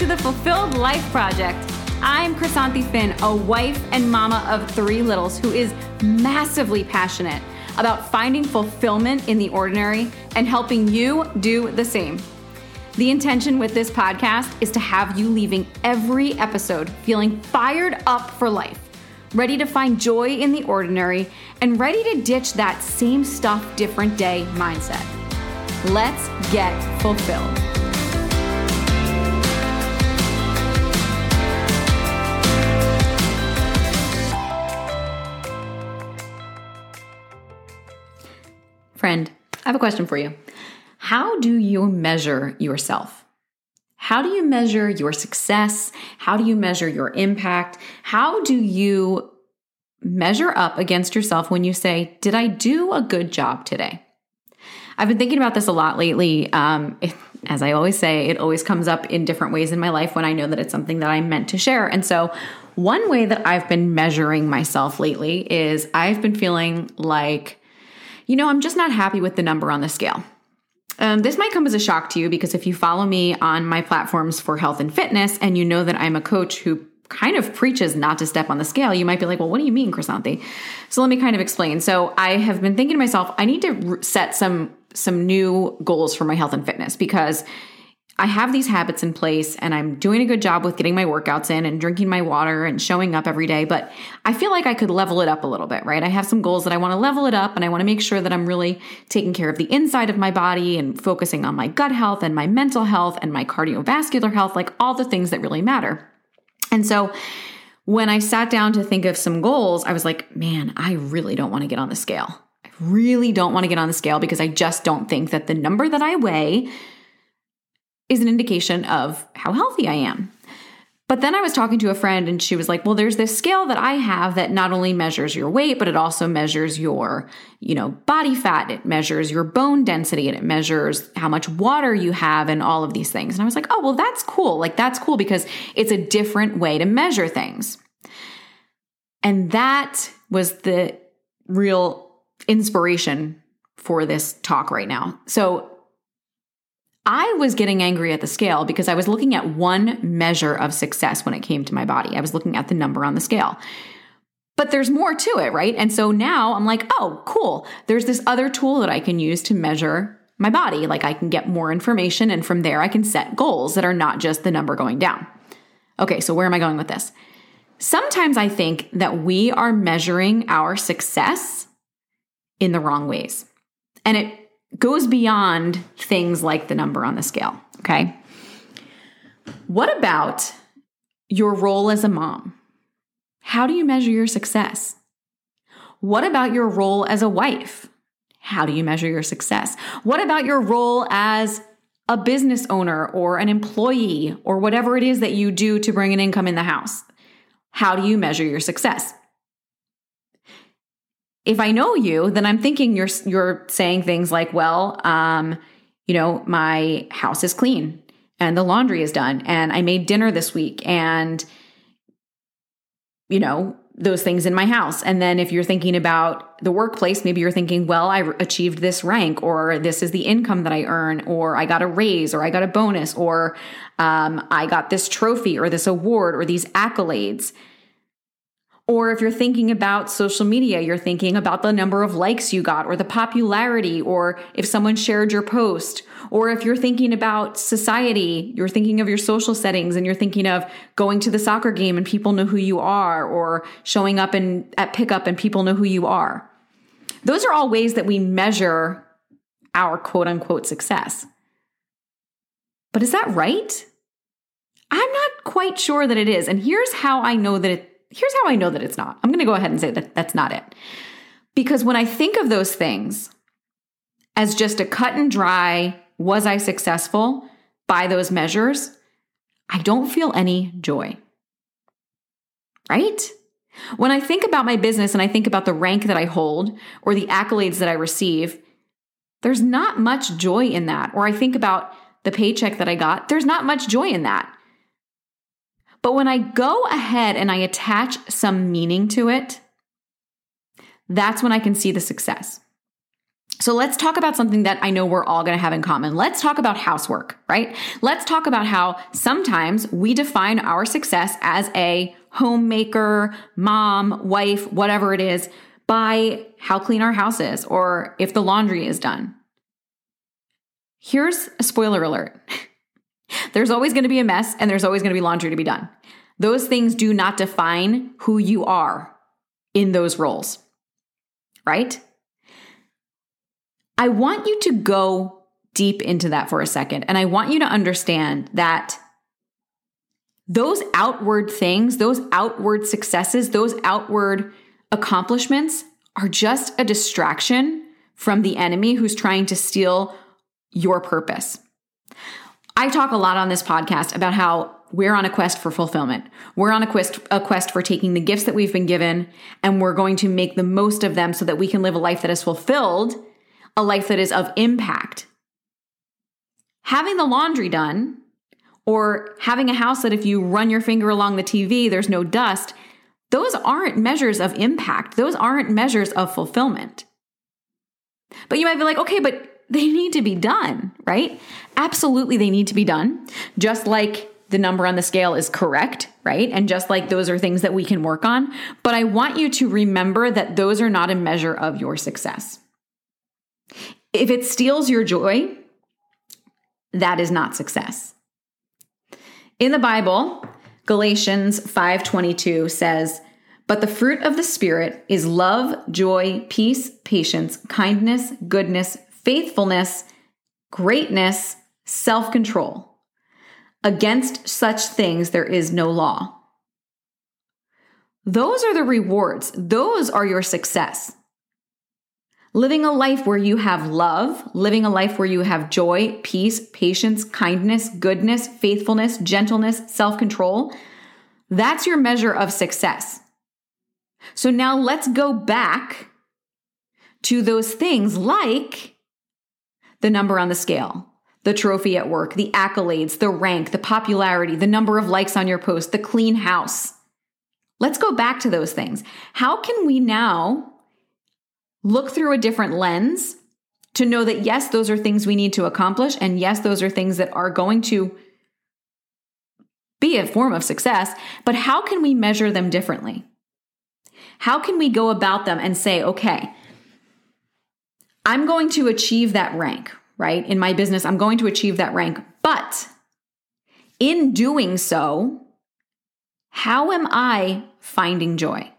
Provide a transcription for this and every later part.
to the Fulfilled Life Project. I'm Chrysanthi Finn, a wife and mama of three littles who is massively passionate about finding fulfillment in the ordinary and helping you do the same. The intention with this podcast is to have you leaving every episode feeling fired up for life, ready to find joy in the ordinary, and ready to ditch that same stuff, different day mindset. Let's get fulfilled. Friend, I have a question for you. How do you measure yourself? How do you measure your success? How do you measure your impact? How do you measure up against yourself when you say, Did I do a good job today? I've been thinking about this a lot lately. Um, it, as I always say, it always comes up in different ways in my life when I know that it's something that I'm meant to share. And so, one way that I've been measuring myself lately is I've been feeling like, you know, I'm just not happy with the number on the scale. Um, this might come as a shock to you because if you follow me on my platforms for health and fitness and you know that I'm a coach who kind of preaches not to step on the scale, you might be like, well, what do you mean, Chrysanthi? So let me kind of explain. So I have been thinking to myself, I need to set some some new goals for my health and fitness because I have these habits in place and I'm doing a good job with getting my workouts in and drinking my water and showing up every day. But I feel like I could level it up a little bit, right? I have some goals that I want to level it up and I want to make sure that I'm really taking care of the inside of my body and focusing on my gut health and my mental health and my cardiovascular health, like all the things that really matter. And so when I sat down to think of some goals, I was like, man, I really don't want to get on the scale. I really don't want to get on the scale because I just don't think that the number that I weigh is an indication of how healthy I am. But then I was talking to a friend and she was like, "Well, there's this scale that I have that not only measures your weight, but it also measures your, you know, body fat, it measures your bone density, and it measures how much water you have and all of these things." And I was like, "Oh, well, that's cool. Like that's cool because it's a different way to measure things." And that was the real inspiration for this talk right now. So I was getting angry at the scale because I was looking at one measure of success when it came to my body. I was looking at the number on the scale. But there's more to it, right? And so now I'm like, oh, cool. There's this other tool that I can use to measure my body. Like I can get more information, and from there, I can set goals that are not just the number going down. Okay, so where am I going with this? Sometimes I think that we are measuring our success in the wrong ways. And it goes beyond things like the number on the scale. Okay. What about your role as a mom? How do you measure your success? What about your role as a wife? How do you measure your success? What about your role as a business owner or an employee or whatever it is that you do to bring an income in the house? How do you measure your success? If I know you, then I'm thinking you're you're saying things like, well, um, you know, my house is clean and the laundry is done and I made dinner this week and you know, those things in my house. And then if you're thinking about the workplace, maybe you're thinking, well, I achieved this rank, or this is the income that I earn, or I got a raise, or I got a bonus, or um, I got this trophy, or this award, or these accolades. Or if you're thinking about social media, you're thinking about the number of likes you got or the popularity or if someone shared your post. Or if you're thinking about society, you're thinking of your social settings and you're thinking of going to the soccer game and people know who you are or showing up in, at pickup and people know who you are. Those are all ways that we measure our quote unquote success. But is that right? I'm not quite sure that it is. And here's how I know that it here's how I know that it's not. I'm going to go ahead and say that that's not it. Because when I think of those things as just a cut and dry, was I successful by those measures? I don't feel any joy. Right? When I think about my business and I think about the rank that I hold or the accolades that I receive, there's not much joy in that. Or I think about the paycheck that I got, there's not much joy in that. But when I go ahead and I attach some meaning to it, that's when I can see the success. So let's talk about something that I know we're all going to have in common. Let's talk about housework, right? Let's talk about how sometimes we define our success as a homemaker, mom, wife, whatever it is, by how clean our house is or if the laundry is done. Here's a spoiler alert. There's always going to be a mess and there's always going to be laundry to be done. Those things do not define who you are in those roles, right? I want you to go deep into that for a second. And I want you to understand that those outward things, those outward successes, those outward accomplishments are just a distraction from the enemy who's trying to steal your purpose. I talk a lot on this podcast about how we're on a quest for fulfillment. We're on a quest a quest for taking the gifts that we've been given and we're going to make the most of them so that we can live a life that is fulfilled a life that is of impact. Having the laundry done or having a house that if you run your finger along the TV, there's no dust, those aren't measures of impact. Those aren't measures of fulfillment. But you might be like, okay, but they need to be done, right? Absolutely, they need to be done. Just like the number on the scale is correct, right? And just like those are things that we can work on. But I want you to remember that those are not a measure of your success. If it steals your joy, that is not success. In the Bible, Galatians 5:22 says, "But the fruit of the spirit is love, joy, peace, patience, kindness, goodness, faithfulness, greatness, self-control. Against such things there is no law." Those are the rewards. Those are your success. Living a life where you have love, living a life where you have joy, peace, patience, kindness, goodness, faithfulness, gentleness, self control, that's your measure of success. So now let's go back to those things like the number on the scale, the trophy at work, the accolades, the rank, the popularity, the number of likes on your post, the clean house. Let's go back to those things. How can we now look through a different lens to know that yes, those are things we need to accomplish. And yes, those are things that are going to be a form of success. But how can we measure them differently? How can we go about them and say, okay, I'm going to achieve that rank, right? In my business, I'm going to achieve that rank. But in doing so, how am I finding joy?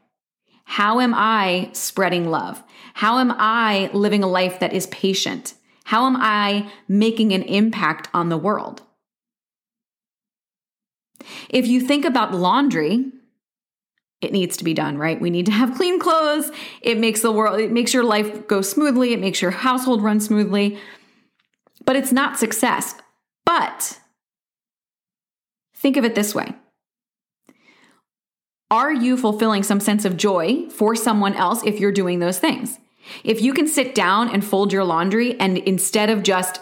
How am I spreading love? How am I living a life that is patient? How am I making an impact on the world? If you think about laundry, it needs to be done, right? We need to have clean clothes. It makes the world, it makes your life go smoothly. It makes your household run smoothly. But it's not success. But think of it this way are you fulfilling some sense of joy for someone else if you're doing those things? If you can sit down and fold your laundry and instead of just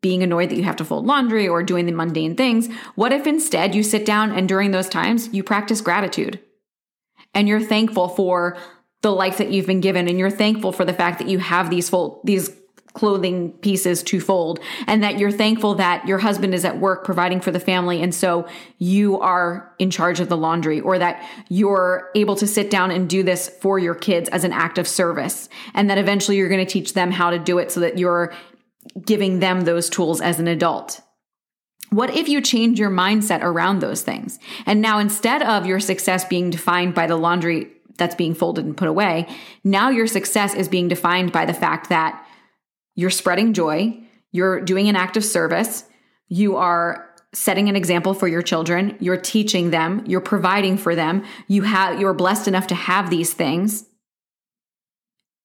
being annoyed that you have to fold laundry or doing the mundane things, what if instead you sit down and during those times you practice gratitude and you're thankful for the life that you've been given. And you're thankful for the fact that you have these full these clothing pieces to fold. And that you're thankful that your husband is at work providing for the family. And so you are in charge of the laundry or that you're able to sit down and do this for your kids as an act of service. And that eventually you're going to teach them how to do it so that you're giving them those tools as an adult what if you change your mindset around those things? And now instead of your success being defined by the laundry that's being folded and put away, now your success is being defined by the fact that you're spreading joy, you're doing an act of service, you are setting an example for your children, you're teaching them, you're providing for them, you have you're blessed enough to have these things.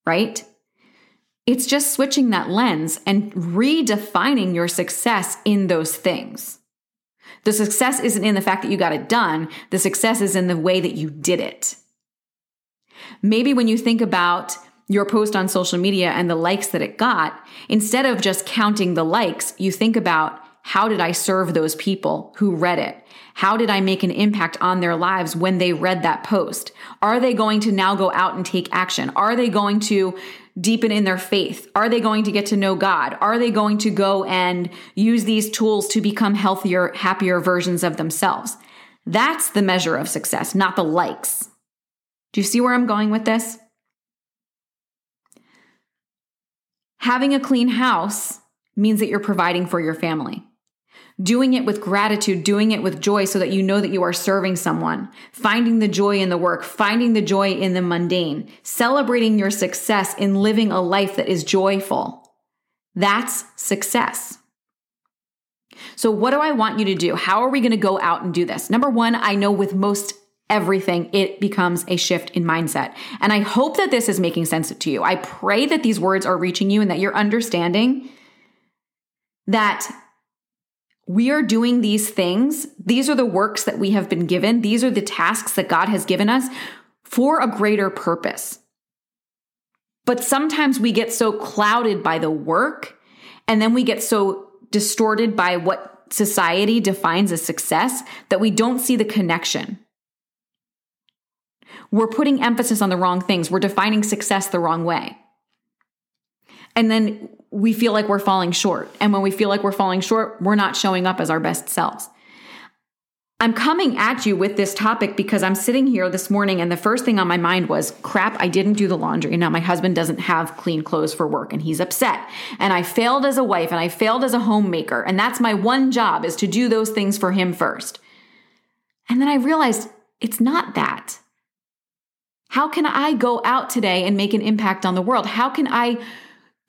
Right? It's just switching that lens and redefining your success in those things. The success isn't in the fact that you got it done, the success is in the way that you did it. Maybe when you think about your post on social media and the likes that it got, instead of just counting the likes, you think about how did I serve those people who read it? How did I make an impact on their lives when they read that post? Are they going to now go out and take action? Are they going to deepen in their faith? Are they going to get to know God? Are they going to go and use these tools to become healthier, happier versions of themselves? That's the measure of success, not the likes. Do you see where I'm going with this? Having a clean house means that you're providing for your family. Doing it with gratitude, doing it with joy so that you know that you are serving someone, finding the joy in the work, finding the joy in the mundane, celebrating your success in living a life that is joyful. That's success. So, what do I want you to do? How are we going to go out and do this? Number one, I know with most everything, it becomes a shift in mindset. And I hope that this is making sense to you. I pray that these words are reaching you and that you're understanding that we are doing these things. These are the works that we have been given. These are the tasks that God has given us for a greater purpose. But sometimes we get so clouded by the work and then we get so distorted by what society defines as success that we don't see the connection. We're putting emphasis on the wrong things. We're defining success the wrong way. And then we feel like we're falling short. And when we feel like we're falling short, we're not showing up as our best selves. I'm coming at you with this topic because I'm sitting here this morning and the first thing on my mind was crap, I didn't do the laundry. Now my husband doesn't have clean clothes for work and he's upset. And I failed as a wife and I failed as a homemaker. And that's my one job is to do those things for him first. And then I realized it's not that. How can I go out today and make an impact on the world? How can I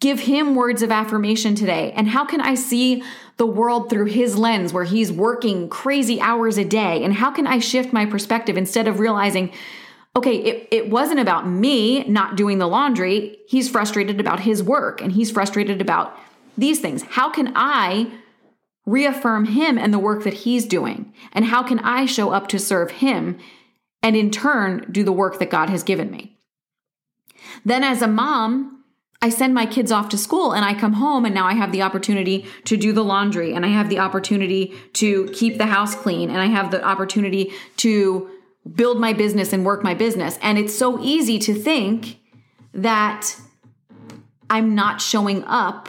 give him words of affirmation today? And how can I see the world through his lens where he's working crazy hours a day? And how can I shift my perspective instead of realizing, okay, it, it wasn't about me not doing the laundry. He's frustrated about his work and he's frustrated about these things. How can I reaffirm him and the work that he's doing? And how can I show up to serve him and in turn do the work that God has given me? Then, as a mom, I send my kids off to school and I come home and now I have the opportunity to do the laundry and I have the opportunity to keep the house clean and I have the opportunity to build my business and work my business. And it's so easy to think that I'm not showing up.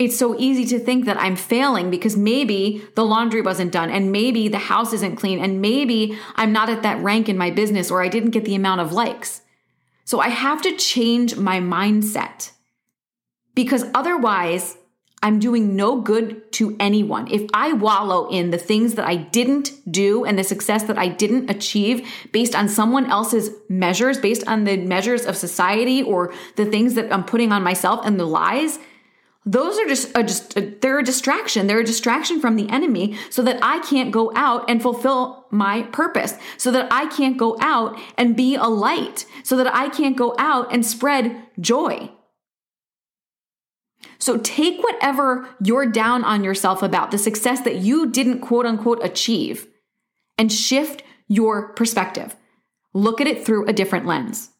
It's so easy to think that I'm failing because maybe the laundry wasn't done and maybe the house isn't clean and maybe I'm not at that rank in my business or I didn't get the amount of likes. So I have to change my mindset because otherwise I'm doing no good to anyone. If I wallow in the things that I didn't do and the success that I didn't achieve based on someone else's measures, based on the measures of society or the things that I'm putting on myself and the lies, those are just, a, just they're a distraction. They're a distraction from the enemy so that I can't go out and fulfill my purpose, so that I can't go out and be a light, so that I can't go out and spread joy. So take whatever you're down on yourself about, the success that you didn't quote unquote achieve, and shift your perspective. Look at it through a different lens.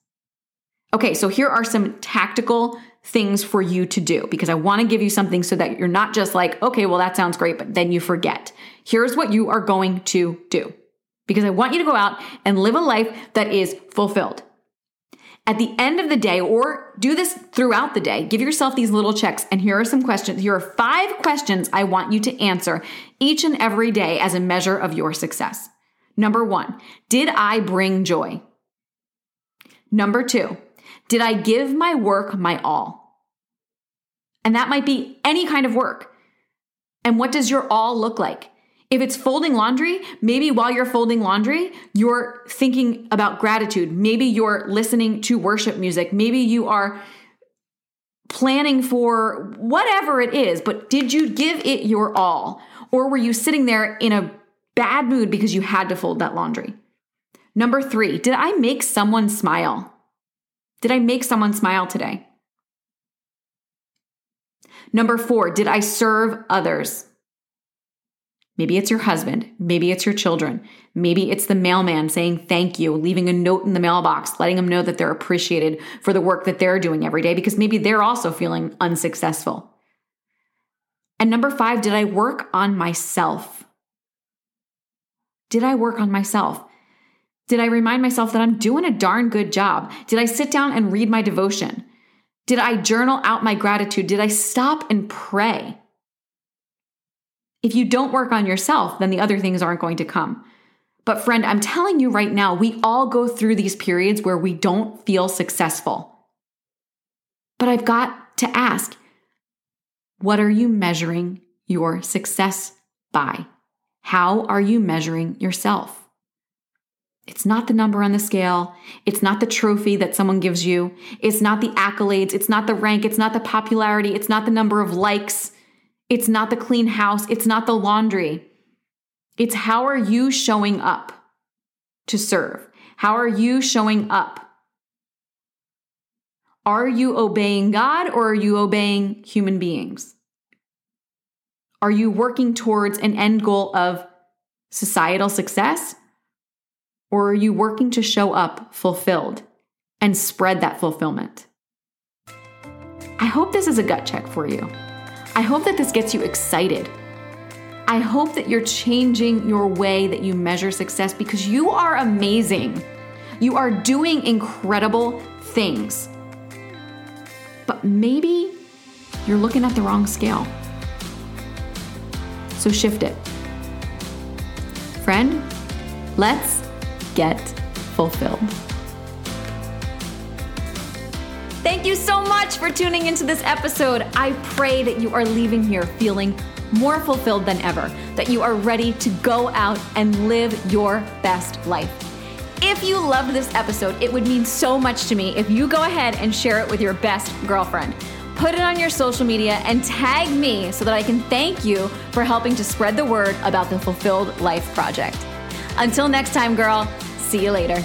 Okay, so here are some tactical things for you to do because I want to give you something so that you're not just like, okay, well, that sounds great, but then you forget. Here's what you are going to do because I want you to go out and live a life that is fulfilled at the end of the day, or do this throughout the day, give yourself these little checks. And here are some questions. Here are five questions I want you to answer each and every day as a measure of your success. Number one, did I bring joy? Number two, did I give my work my all? And that might be any kind of work. And what does your all look like? If it's folding laundry, maybe while you're folding laundry, you're thinking about gratitude. Maybe you're listening to worship music. Maybe you are planning for whatever it is, but did you give it your all? Or were you sitting there in a bad mood because you had to fold that laundry? Number three, did I make someone smile? Did I make someone smile today? Number four, did I serve others? Maybe it's your husband. Maybe it's your children. Maybe it's the mailman saying thank you, leaving a note in the mailbox, letting them know that they're appreciated for the work that they're doing every day because maybe they're also feeling unsuccessful. And number five, did I work on myself? Did I work on myself? Did I remind myself that I'm doing a darn good job? Did I sit down and read my devotion? Did I journal out my gratitude? Did I stop and pray? If you don't work on yourself, then the other things aren't going to come. But, friend, I'm telling you right now, we all go through these periods where we don't feel successful. But I've got to ask what are you measuring your success by? How are you measuring yourself? It's not the number on the scale. It's not the trophy that someone gives you. It's not the accolades. It's not the rank. It's not the popularity. It's not the number of likes. It's not the clean house. It's not the laundry. It's how are you showing up to serve? How are you showing up? Are you obeying God or are you obeying human beings? Are you working towards an end goal of societal success or are you working to show up fulfilled and spread that fulfillment? I hope this is a gut check for you. I hope that this gets you excited. I hope that you're changing your way that you measure success because you are amazing. You are doing incredible things. But maybe you're looking at the wrong scale. So shift it. Friend, let's get fulfilled. Thank you so much for tuning into this episode. I pray that you are leaving here feeling more fulfilled than ever, that you are ready to go out and live your best life. If you loved this episode, it would mean so much to me if you go ahead and share it with your best girlfriend. Put it on your social media and tag me so that I can thank you for helping to spread the word about the Fulfilled Life Project. Until next time, girl, See you later.